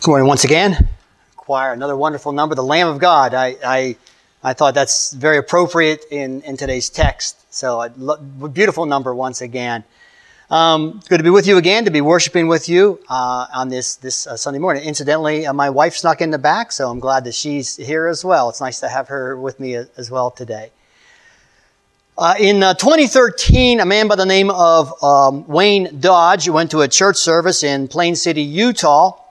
Good morning once again. Choir, another wonderful number, the Lamb of God. I, I, I thought that's very appropriate in, in today's text. So, a beautiful number once again. Um, good to be with you again, to be worshiping with you uh, on this this uh, Sunday morning. Incidentally, uh, my wife snuck in the back, so I'm glad that she's here as well. It's nice to have her with me as well today. Uh, in uh, 2013, a man by the name of um, Wayne Dodge went to a church service in Plain City, Utah.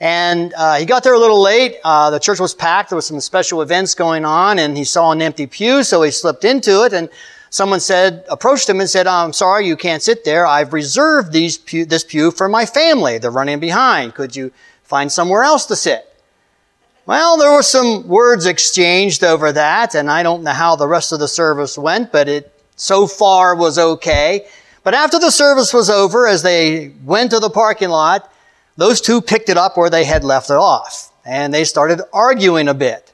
And uh, he got there a little late. Uh, the church was packed. There was some special events going on, and he saw an empty pew, so he slipped into it. And someone said, approached him and said, "I'm sorry, you can't sit there. I've reserved these pew, this pew for my family. They're running behind. Could you find somewhere else to sit?" Well, there were some words exchanged over that, and I don't know how the rest of the service went, but it so far was okay. But after the service was over, as they went to the parking lot, those two picked it up where they had left it off, and they started arguing a bit.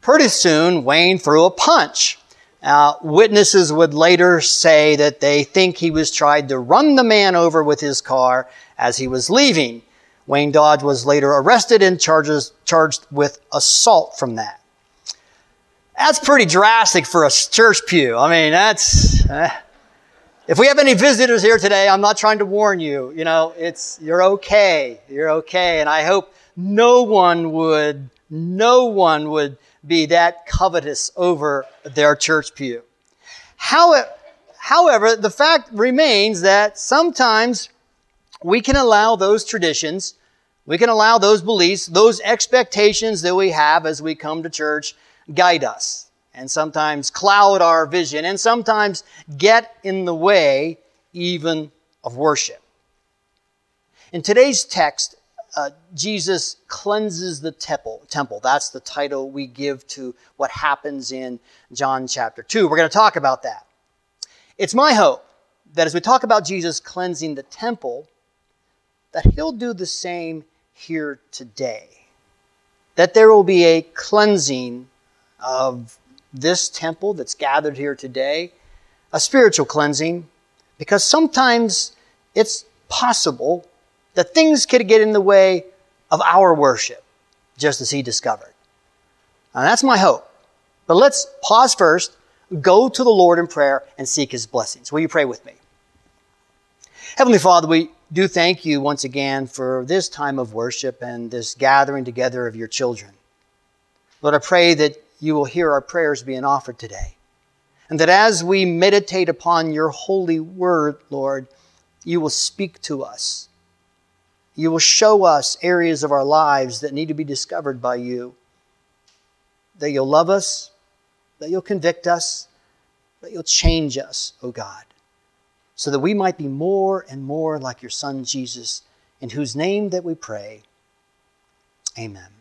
Pretty soon, Wayne threw a punch. Uh, witnesses would later say that they think he was trying to run the man over with his car as he was leaving. Wayne Dodge was later arrested and charges, charged with assault from that. That's pretty drastic for a church pew. I mean, that's. Eh. If we have any visitors here today, I'm not trying to warn you. You know, it's, you're okay. You're okay. And I hope no one would, no one would be that covetous over their church pew. However, the fact remains that sometimes we can allow those traditions, we can allow those beliefs, those expectations that we have as we come to church guide us and sometimes cloud our vision and sometimes get in the way even of worship. In today's text, uh, Jesus cleanses the temple. Temple. That's the title we give to what happens in John chapter 2. We're going to talk about that. It's my hope that as we talk about Jesus cleansing the temple, that he'll do the same here today. That there will be a cleansing of this temple that's gathered here today a spiritual cleansing because sometimes it's possible that things could get in the way of our worship, just as he discovered. And that's my hope. But let's pause first, go to the Lord in prayer, and seek his blessings. Will you pray with me? Heavenly Father, we do thank you once again for this time of worship and this gathering together of your children. Lord, I pray that you will hear our prayers being offered today. And that as we meditate upon your holy word, Lord, you will speak to us. You will show us areas of our lives that need to be discovered by you. That you'll love us, that you'll convict us, that you'll change us, O oh God, so that we might be more and more like your Son Jesus, in whose name that we pray. Amen.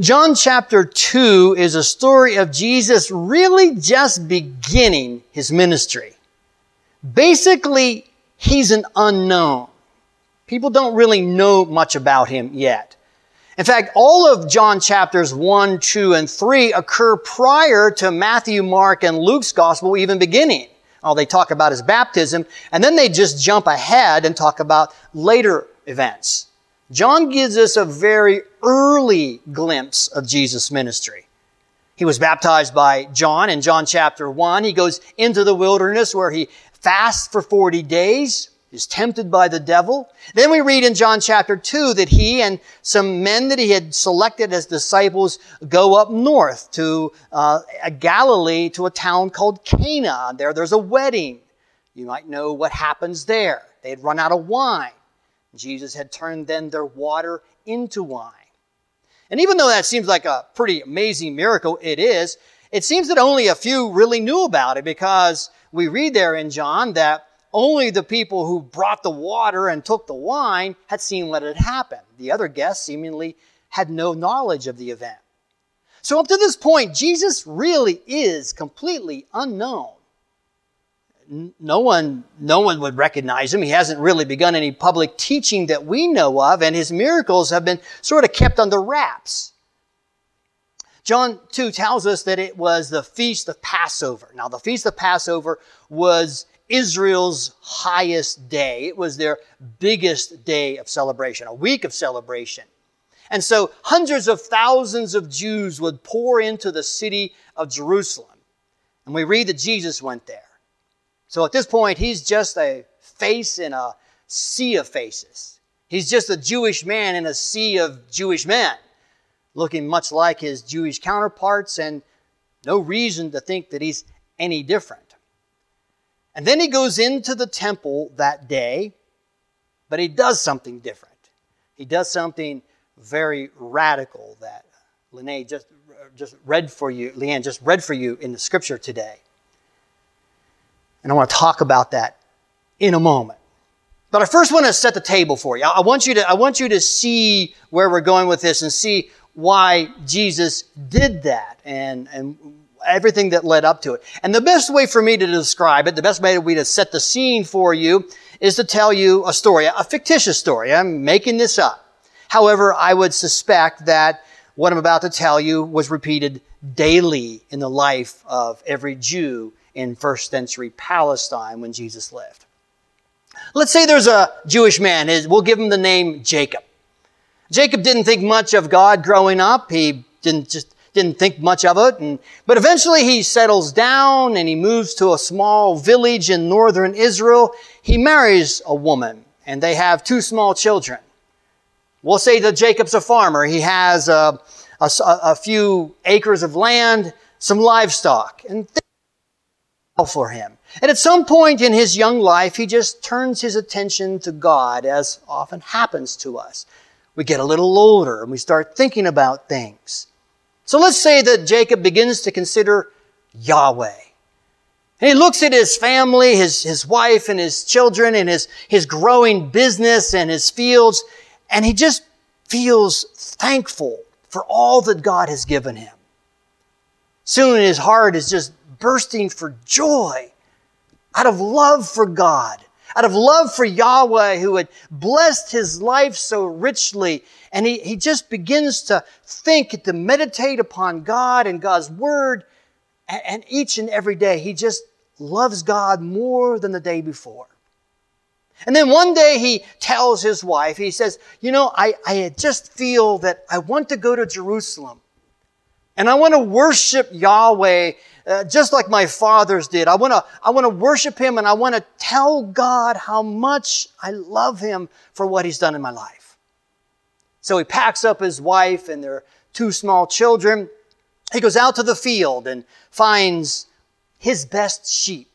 John chapter 2 is a story of Jesus really just beginning his ministry. Basically, he's an unknown. People don't really know much about him yet. In fact, all of John chapters 1, 2, and 3 occur prior to Matthew, Mark, and Luke's gospel even beginning. Oh, they talk about his baptism, and then they just jump ahead and talk about later events. John gives us a very early glimpse of Jesus' ministry. He was baptized by John in John chapter 1. He goes into the wilderness where he fasts for 40 days, is tempted by the devil. Then we read in John chapter 2 that he and some men that he had selected as disciples go up north to uh, Galilee to a town called Cana. There, there's a wedding. You might know what happens there. They had run out of wine. Jesus had turned then their water into wine. And even though that seems like a pretty amazing miracle, it is, it seems that only a few really knew about it because we read there in John that only the people who brought the water and took the wine had seen what had happened. The other guests seemingly had no knowledge of the event. So up to this point, Jesus really is completely unknown no one, no one would recognize him. He hasn't really begun any public teaching that we know of, and his miracles have been sort of kept under wraps. John 2 tells us that it was the feast of Passover. Now, the feast of Passover was Israel's highest day. It was their biggest day of celebration, a week of celebration. And so hundreds of thousands of Jews would pour into the city of Jerusalem. And we read that Jesus went there. So at this point, he's just a face in a sea of faces. He's just a Jewish man in a sea of Jewish men, looking much like his Jewish counterparts, and no reason to think that he's any different. And then he goes into the temple that day, but he does something different. He does something very radical that Lene just, just read for you, Leanne just read for you in the scripture today. And I want to talk about that in a moment. But I first want to set the table for you. I want you to, I want you to see where we're going with this and see why Jesus did that and, and everything that led up to it. And the best way for me to describe it, the best way to set the scene for you is to tell you a story, a fictitious story. I'm making this up. However, I would suspect that what I'm about to tell you was repeated daily in the life of every Jew in first century Palestine when Jesus lived. Let's say there's a Jewish man. We'll give him the name Jacob. Jacob didn't think much of God growing up. He didn't just didn't think much of it. And, but eventually he settles down and he moves to a small village in northern Israel. He marries a woman and they have two small children. We'll say that Jacob's a farmer. He has a, a, a few acres of land, some livestock, and for him. And at some point in his young life, he just turns his attention to God, as often happens to us. We get a little older and we start thinking about things. So let's say that Jacob begins to consider Yahweh. And he looks at his family, his, his wife and his children and his, his growing business and his fields, and he just feels thankful for all that God has given him. Soon his heart is just bursting for joy out of love for God, out of love for Yahweh who had blessed his life so richly. And he, he just begins to think, to meditate upon God and God's word. And, and each and every day, he just loves God more than the day before. And then one day he tells his wife, he says, You know, I, I just feel that I want to go to Jerusalem. And I want to worship Yahweh uh, just like my fathers did. I want to, I want to worship Him and I want to tell God how much I love Him for what He's done in my life. So he packs up his wife and their two small children. He goes out to the field and finds his best sheep.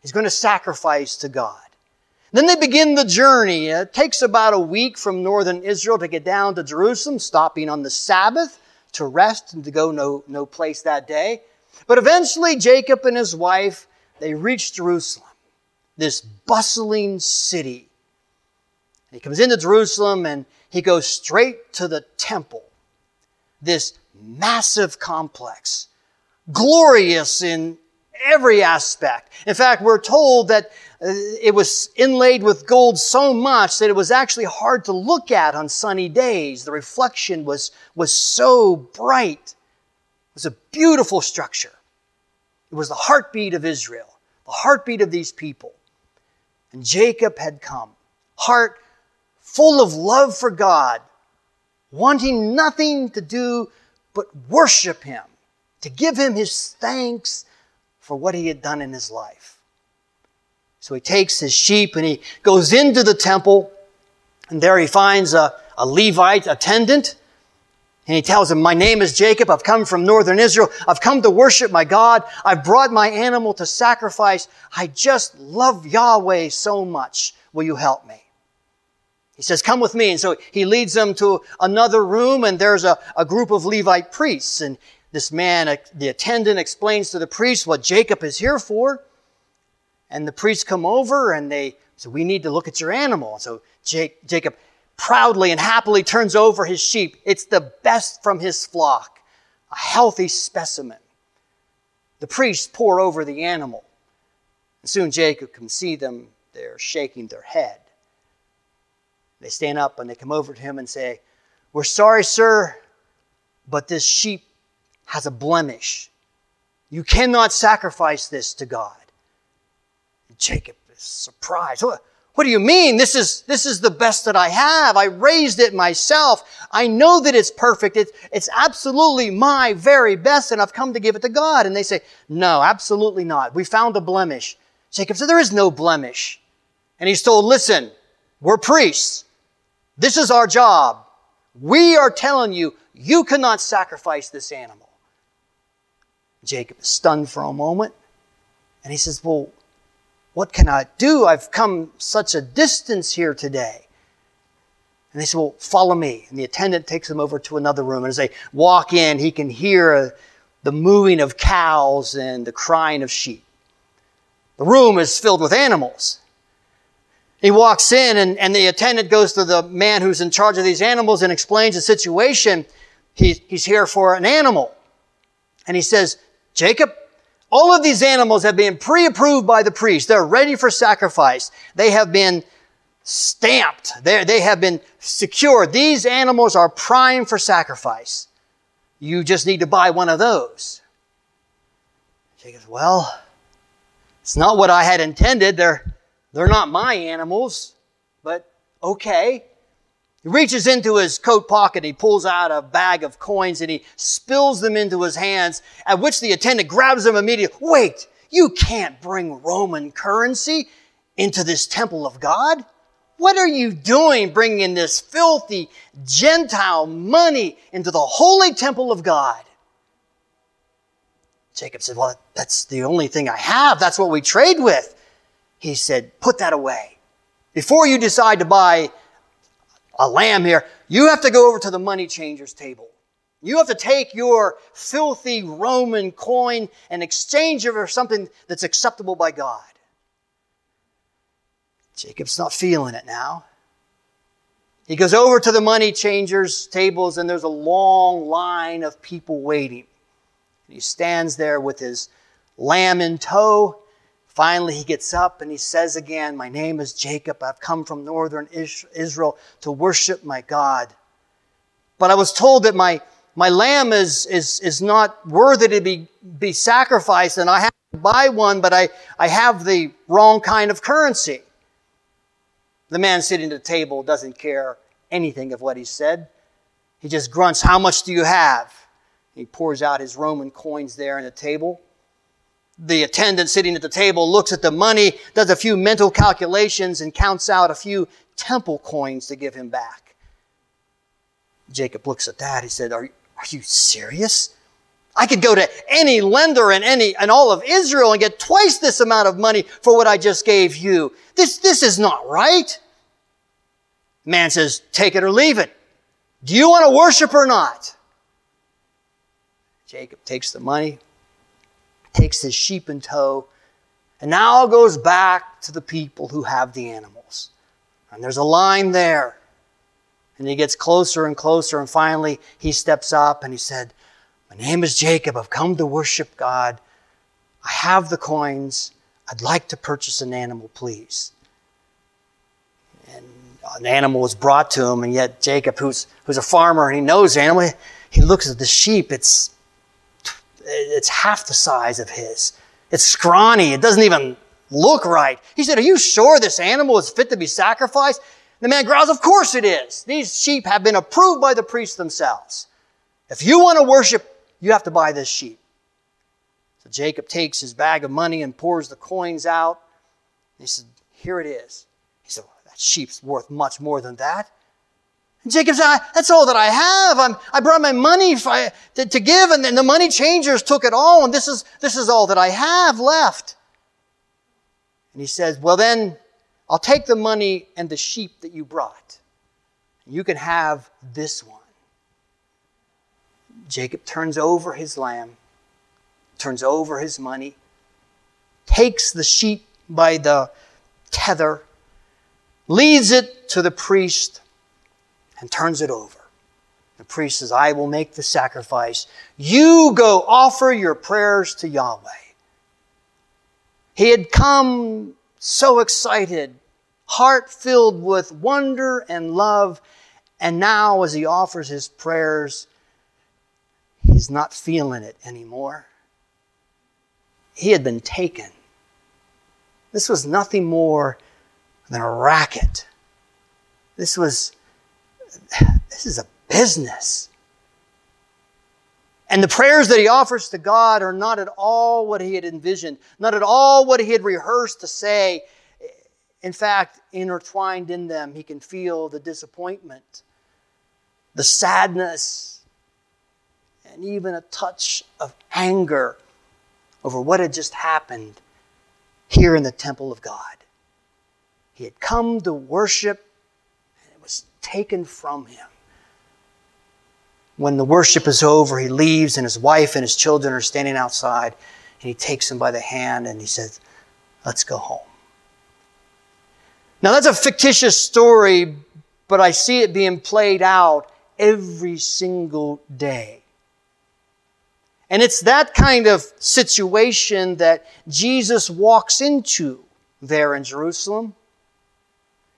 He's going to sacrifice to God. Then they begin the journey. It takes about a week from northern Israel to get down to Jerusalem, stopping on the Sabbath to rest and to go no, no place that day. But eventually, Jacob and his wife, they reach Jerusalem, this bustling city. He comes into Jerusalem and he goes straight to the temple, this massive complex, glorious in every aspect. In fact, we're told that uh, it was inlaid with gold so much that it was actually hard to look at on sunny days. The reflection was, was so bright. It was a beautiful structure. It was the heartbeat of Israel, the heartbeat of these people. And Jacob had come, heart full of love for God, wanting nothing to do but worship Him, to give Him His thanks for what He had done in His life. So he takes his sheep and he goes into the temple, and there he finds a, a Levite attendant. And he tells him, My name is Jacob. I've come from northern Israel. I've come to worship my God. I've brought my animal to sacrifice. I just love Yahweh so much. Will you help me? He says, Come with me. And so he leads them to another room, and there's a, a group of Levite priests. And this man, uh, the attendant, explains to the priest what Jacob is here for. And the priests come over and they say, We need to look at your animal. So Jacob proudly and happily turns over his sheep. It's the best from his flock, a healthy specimen. The priests pour over the animal. And soon Jacob can see them. They're shaking their head. They stand up and they come over to him and say, We're sorry, sir, but this sheep has a blemish. You cannot sacrifice this to God. Jacob is surprised. What, what do you mean? This is, this is the best that I have. I raised it myself. I know that it's perfect. It's, it's absolutely my very best and I've come to give it to God. And they say, no, absolutely not. We found a blemish. Jacob said, there is no blemish. And he's told, listen, we're priests. This is our job. We are telling you, you cannot sacrifice this animal. Jacob is stunned for a moment. And he says, well, what can I do? I've come such a distance here today. And they say, Well, follow me. And the attendant takes him over to another room. And as they walk in, he can hear uh, the mooing of cows and the crying of sheep. The room is filled with animals. He walks in, and, and the attendant goes to the man who's in charge of these animals and explains the situation. He, he's here for an animal. And he says, Jacob, all of these animals have been pre-approved by the priest. They're ready for sacrifice. They have been stamped. They're, they have been secured. These animals are prime for sacrifice. You just need to buy one of those. Jacob well, it's not what I had intended. They're, they're not my animals, but okay. He reaches into his coat pocket, he pulls out a bag of coins and he spills them into his hands, at which the attendant grabs them immediately. Wait, you can't bring Roman currency into this temple of God. What are you doing bringing this filthy Gentile money into the holy temple of God? Jacob said, Well, that's the only thing I have. That's what we trade with. He said, Put that away. Before you decide to buy a lamb here, you have to go over to the money changer's table. You have to take your filthy Roman coin and exchange it for something that's acceptable by God. Jacob's not feeling it now. He goes over to the money changers' tables, and there's a long line of people waiting. He stands there with his lamb in tow, Finally, he gets up and he says again, My name is Jacob. I've come from northern Israel to worship my God. But I was told that my, my lamb is, is, is not worthy to be, be sacrificed and I have to buy one, but I, I have the wrong kind of currency. The man sitting at the table doesn't care anything of what he said. He just grunts, How much do you have? He pours out his Roman coins there on the table the attendant sitting at the table looks at the money, does a few mental calculations, and counts out a few temple coins to give him back. Jacob looks at that. He said, Are, are you serious? I could go to any lender in any in all of Israel and get twice this amount of money for what I just gave you. This, this is not right. Man says, take it or leave it. Do you want to worship or not? Jacob takes the money, takes his sheep in tow, and now goes back to the people who have the animals. And there's a line there. And he gets closer and closer, and finally he steps up and he said, My name is Jacob. I've come to worship God. I have the coins. I'd like to purchase an animal, please. And an animal was brought to him, and yet Jacob, who's, who's a farmer and he knows the animal, he looks at the sheep. It's it's half the size of his. It's scrawny. It doesn't even look right. He said, Are you sure this animal is fit to be sacrificed? The man growls, Of course it is. These sheep have been approved by the priests themselves. If you want to worship, you have to buy this sheep. So Jacob takes his bag of money and pours the coins out. He said, Here it is. He said, well, That sheep's worth much more than that. Jacob said, that's all that I have. I'm, i brought my money to, to, give and then the money changers took it all and this is, this is all that I have left. And he says, well then, I'll take the money and the sheep that you brought. You can have this one. Jacob turns over his lamb, turns over his money, takes the sheep by the tether, leads it to the priest, and turns it over. The priest says, I will make the sacrifice. You go offer your prayers to Yahweh. He had come so excited, heart filled with wonder and love, and now as he offers his prayers, he's not feeling it anymore. He had been taken. This was nothing more than a racket. This was, this is a business. And the prayers that he offers to God are not at all what he had envisioned, not at all what he had rehearsed to say. In fact, intertwined in them, he can feel the disappointment, the sadness, and even a touch of anger over what had just happened here in the temple of God. He had come to worship, taken from him. When the worship is over, he leaves, and his wife and his children are standing outside, and he takes them by the hand and he says, Let's go home. Now, that's a fictitious story, but I see it being played out every single day. And it's that kind of situation that Jesus walks into there in Jerusalem.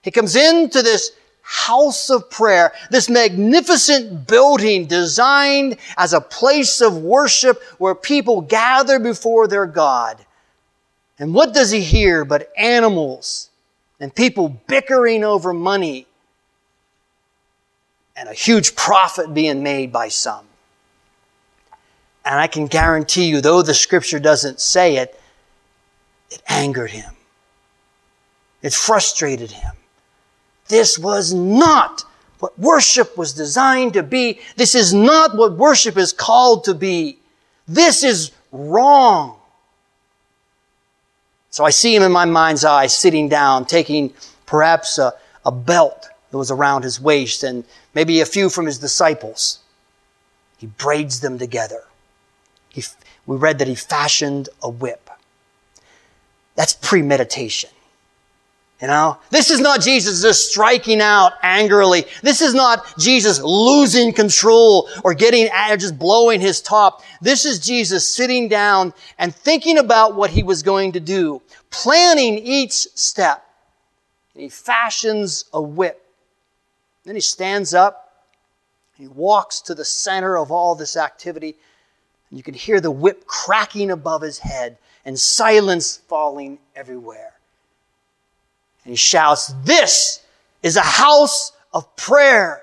He comes into this house of prayer, this magnificent building designed as a place of worship where people gather before their God. And what does he hear but animals and people bickering over money and a huge profit being made by some? And I can guarantee you, though the scripture doesn't say it, it angered him. It frustrated him. This was not what worship was designed to be. This is not what worship is called to be. This is wrong. So I see him in my mind's eye sitting down, taking perhaps a, a belt that was around his waist and maybe a few from his disciples. He braids them together. He, we read that he fashioned a whip. That's premeditation. You know, this is not Jesus just striking out angrily. This is not Jesus losing control or getting or just blowing his top. This is Jesus sitting down and thinking about what he was going to do, planning each step. He fashions a whip. Then he stands up. He walks to the center of all this activity. And you can hear the whip cracking above his head and silence falling everywhere. And he shouts, This is a house of prayer.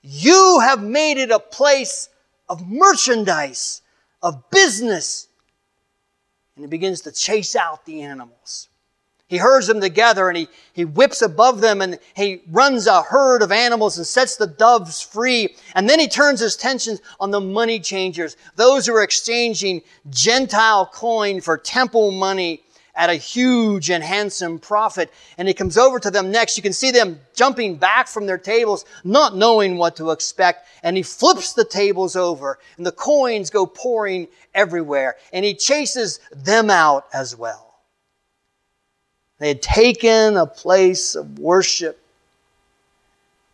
You have made it a place of merchandise, of business. And he begins to chase out the animals. He herds them together and he, he whips above them and he runs a herd of animals and sets the doves free. And then he turns his attention on the money changers, those who are exchanging Gentile coin for temple money at a huge and handsome profit. And he comes over to them next. You can see them jumping back from their tables, not knowing what to expect. And he flips the tables over and the coins go pouring everywhere. And he chases them out as well. They had taken a place of worship.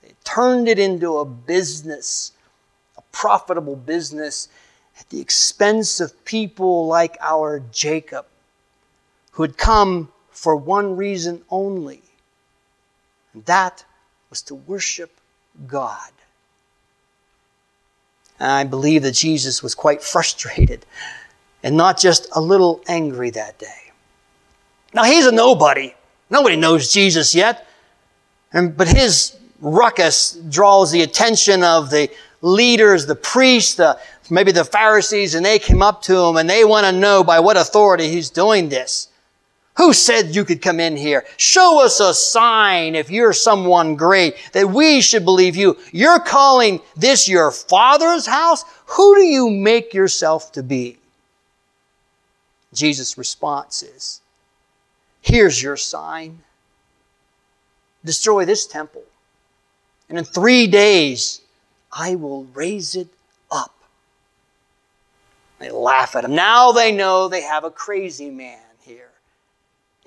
They turned it into a business, a profitable business at the expense of people like our Jacob who had come for one reason only, and that was to worship God. And I believe that Jesus was quite frustrated and not just a little angry that day. Now, he's a nobody. Nobody knows Jesus yet. And, but his ruckus draws the attention of the leaders, the priests, the, maybe the Pharisees, and they come up to him and they want to know by what authority he's doing this. Who said you could come in here? Show us a sign if you're someone great that we should believe you. You're calling this your father's house? Who do you make yourself to be? Jesus' response is, here's your sign. Destroy this temple. And in three days, I will raise it up. They laugh at him. Now they know they have a crazy man.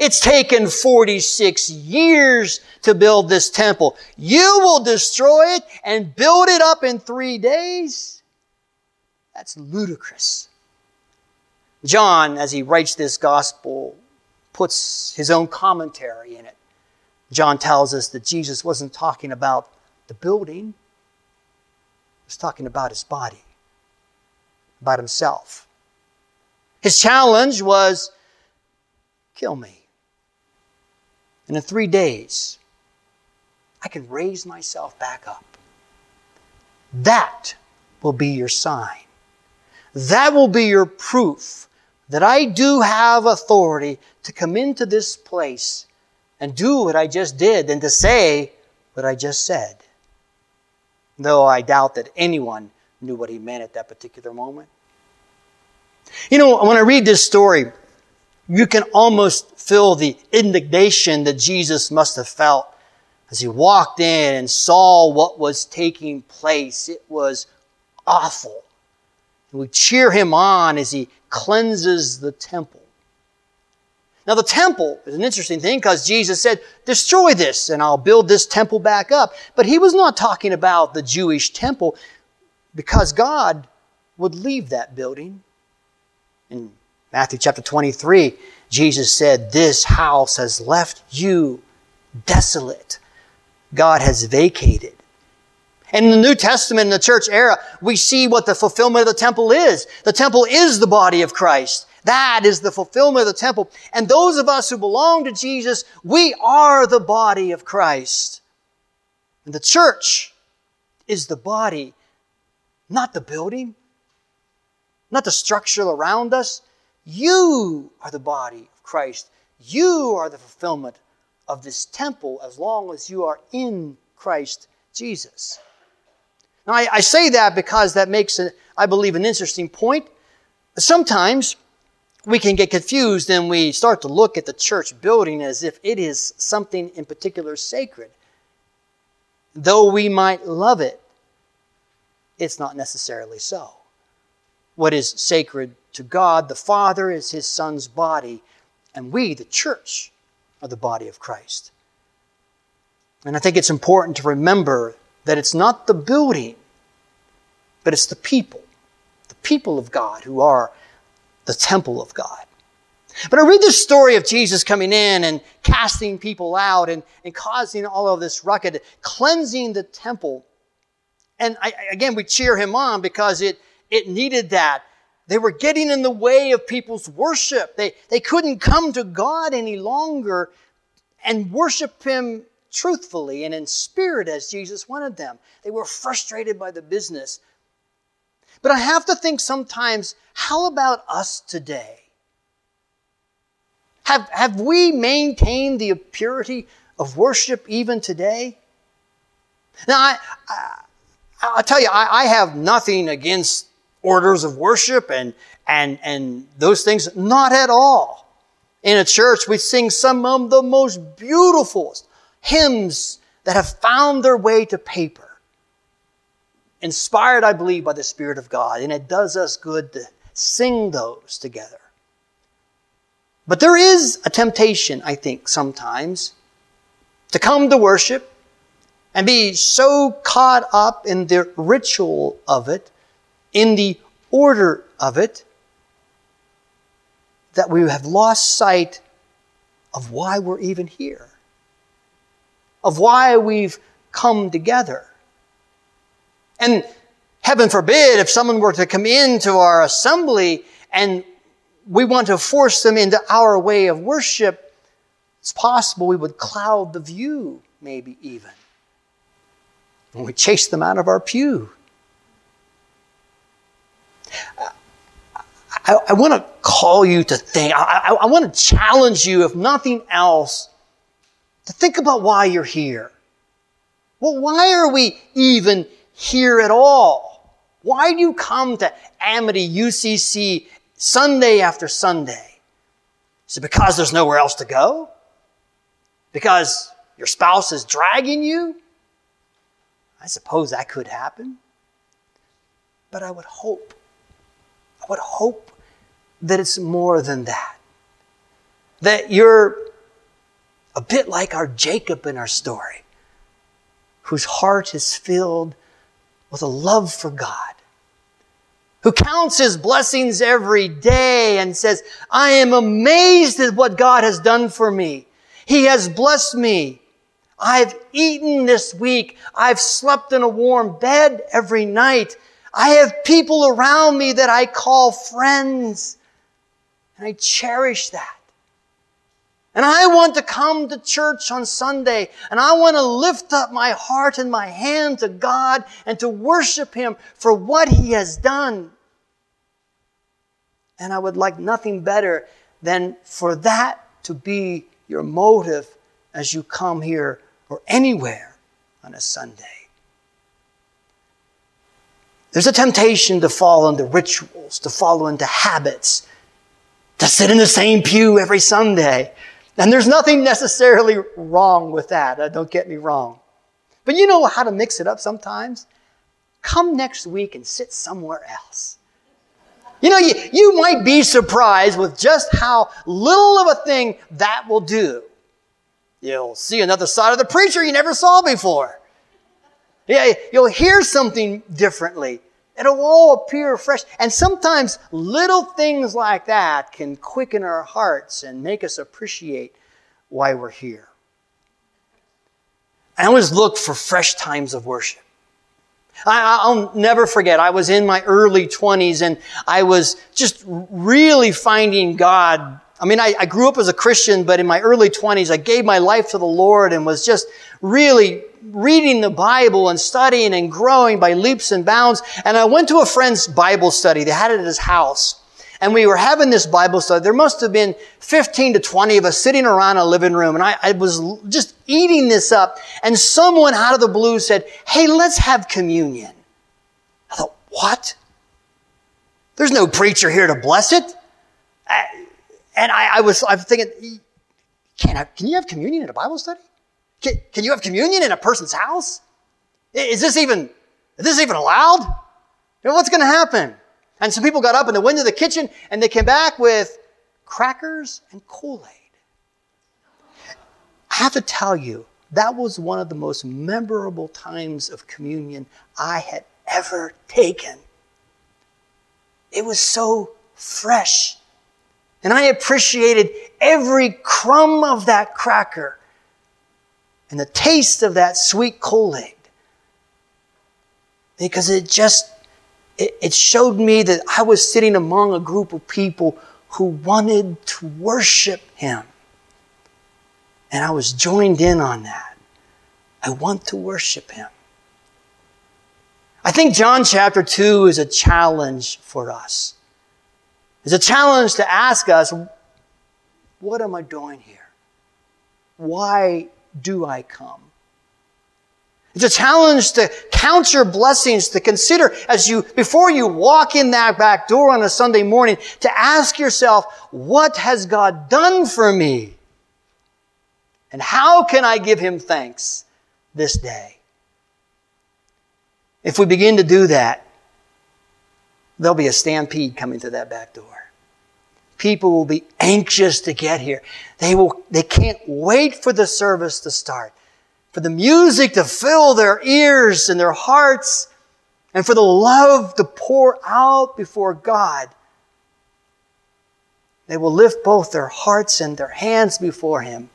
It's taken 46 years to build this temple. You will destroy it and build it up in three days? That's ludicrous. John, as he writes this gospel, puts his own commentary in it. John tells us that Jesus wasn't talking about the building, he was talking about his body, about himself. His challenge was kill me. And in three days, I can raise myself back up. That will be your sign. That will be your proof that I do have authority to come into this place and do what I just did and to say what I just said. Though I doubt that anyone knew what he meant at that particular moment. You know, when I read this story, you can almost feel the indignation that Jesus must have felt as he walked in and saw what was taking place. It was awful. And we cheer him on as he cleanses the temple. Now, the temple is an interesting thing because Jesus said, Destroy this and I'll build this temple back up. But he was not talking about the Jewish temple because God would leave that building. In Matthew chapter 23, Jesus said, This house has left you desolate. God has vacated. And in the New Testament, in the church era, we see what the fulfillment of the temple is. The temple is the body of Christ. That is the fulfillment of the temple. And those of us who belong to Jesus, we are the body of Christ. And the church is the body, not the building, not the structure around us. You are the body of Christ. You are the fulfillment of this temple as long as you are in Christ Jesus. Now, I, I say that because that makes, a, I believe, an interesting point. Sometimes we can get confused and we start to look at the church building as if it is something in particular sacred. Though we might love it, it's not necessarily so. What is sacred to God, the Father, is His Son's body, and we, the church, are the body of Christ. And I think it's important to remember that it's not the building, but it's the people, the people of God who are the temple of God. But I read this story of Jesus coming in and casting people out and, and causing all of this ruckus, cleansing the temple. And I, again, we cheer him on because it, it needed that. They were getting in the way of people's worship. They, they couldn't come to God any longer and worship Him truthfully and in spirit as Jesus wanted them. They were frustrated by the business. But I have to think sometimes, how about us today? Have, have we maintained the purity of worship even today? Now, I, I, I'll tell you, I, I have nothing against orders of worship and, and, and those things. Not at all. In a church, we sing some of the most beautiful hymns that have found their way to paper. Inspired, I believe, by the Spirit of God. And it does us good to sing those together. But there is a temptation, I think, sometimes to come to worship and be so caught up in the ritual of it, in the order of it, that we have lost sight of why we're even here, of why we've come together. And heaven forbid if someone were to come into our assembly and we want to force them into our way of worship, it's possible we would cloud the view, maybe even. And we chase them out of our pew. I, I want to call you to think. I, I, I want to challenge you, if nothing else, to think about why you're here. Well, why are we even here at all? Why do you come to Amity UCC Sunday after Sunday? Is it because there's nowhere else to go? Because your spouse is dragging you? I suppose that could happen. But I would hope, I would hope that it's more than that. That you're a bit like our Jacob in our story, whose heart is filled with a love for God, who counts his blessings every day and says, I am amazed at what God has done for me. He has blessed me. I've eaten this week. I've slept in a warm bed every night. I have people around me that I call friends. And I cherish that. And I want to come to church on Sunday and I want to lift up my heart and my hand to God and to worship Him for what He has done. And I would like nothing better than for that to be your motive as you come here or anywhere on a Sunday. There's a temptation to fall into rituals, to follow into habits, to sit in the same pew every Sunday. And there's nothing necessarily wrong with that. Uh, don't get me wrong. But you know how to mix it up sometimes? Come next week and sit somewhere else. You know, you, you might be surprised with just how little of a thing that will do. You'll see another side of the preacher you never saw before. Yeah, you'll hear something differently. It'll all appear fresh. And sometimes little things like that can quicken our hearts and make us appreciate why we're here. I always look for fresh times of worship. I, will never forget, I was in my early 20s and I was just really finding God. I mean, I, I grew up as a Christian, but in my early 20s, I gave my life to the Lord and was just really reading the Bible and studying and growing by leaps and bounds. And I went to a friend's Bible study. They had it at his house. And we were having this Bible study. There must have been 15 to 20 of us sitting around a living room. And I, I was just eating this up. And someone out of the blue said, Hey, let's have communion. I thought, what? There's no preacher here to bless it. and I, I was, I was thinking, can, I, can you have communion at a Bible study? Can, can you have communion in a person's house? Is this even, is this even allowed? What's going to happen? And some people got up and they went to the kitchen and they came back with crackers and Kool-Aid. I have to tell you, that was one of the most memorable times of communion I had ever taken. It was so fresh. And I appreciated every crumb of that cracker and the taste of that sweet Kool-Aid. Because it just, it, it showed me that I was sitting among a group of people who wanted to worship Him. And I was joined in on that. I want to worship Him. I think John chapter 2 is a challenge for us. It's a challenge to ask us, what am I doing here? Why do I come? It's a challenge to count your blessings, to consider as you, before you walk in that back door on a Sunday morning, to ask yourself, what has God done for me? And how can I give him thanks this day? If we begin to do that, there'll be a stampede coming to that back door people will be anxious to get here. They will, they can't wait for the service to start, for the music to fill their ears and their hearts, and for the love to pour out before God. They will lift both their hearts and their hands before Him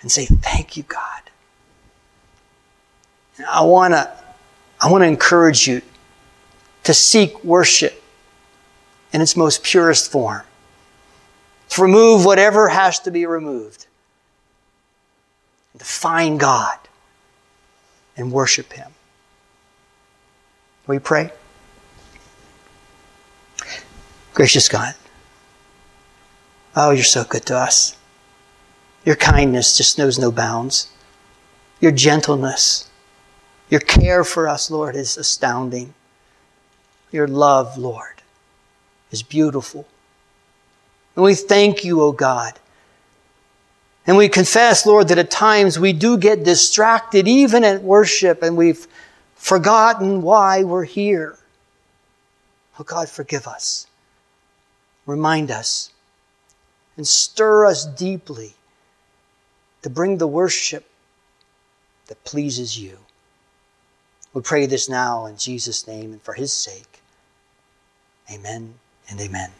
and say, Thank you, God. And I want to I want to encourage you to seek worship in its most purest form to remove whatever has to be removed, and to find God and worship Him. You pray? Gracious God, oh, you're so good to us. Your kindness just knows no bounds. Your gentleness, your care for us, Lord, is astounding. Your love, Lord, is beautiful. And we thank you, O God. And we confess, Lord, that at times we do get distracted even at worship and we've forgotten why we're here. Oh God, forgive us. Remind us and stir us deeply to bring the worship that pleases you. We pray this now in Jesus' name and for his sake. Amen and amen.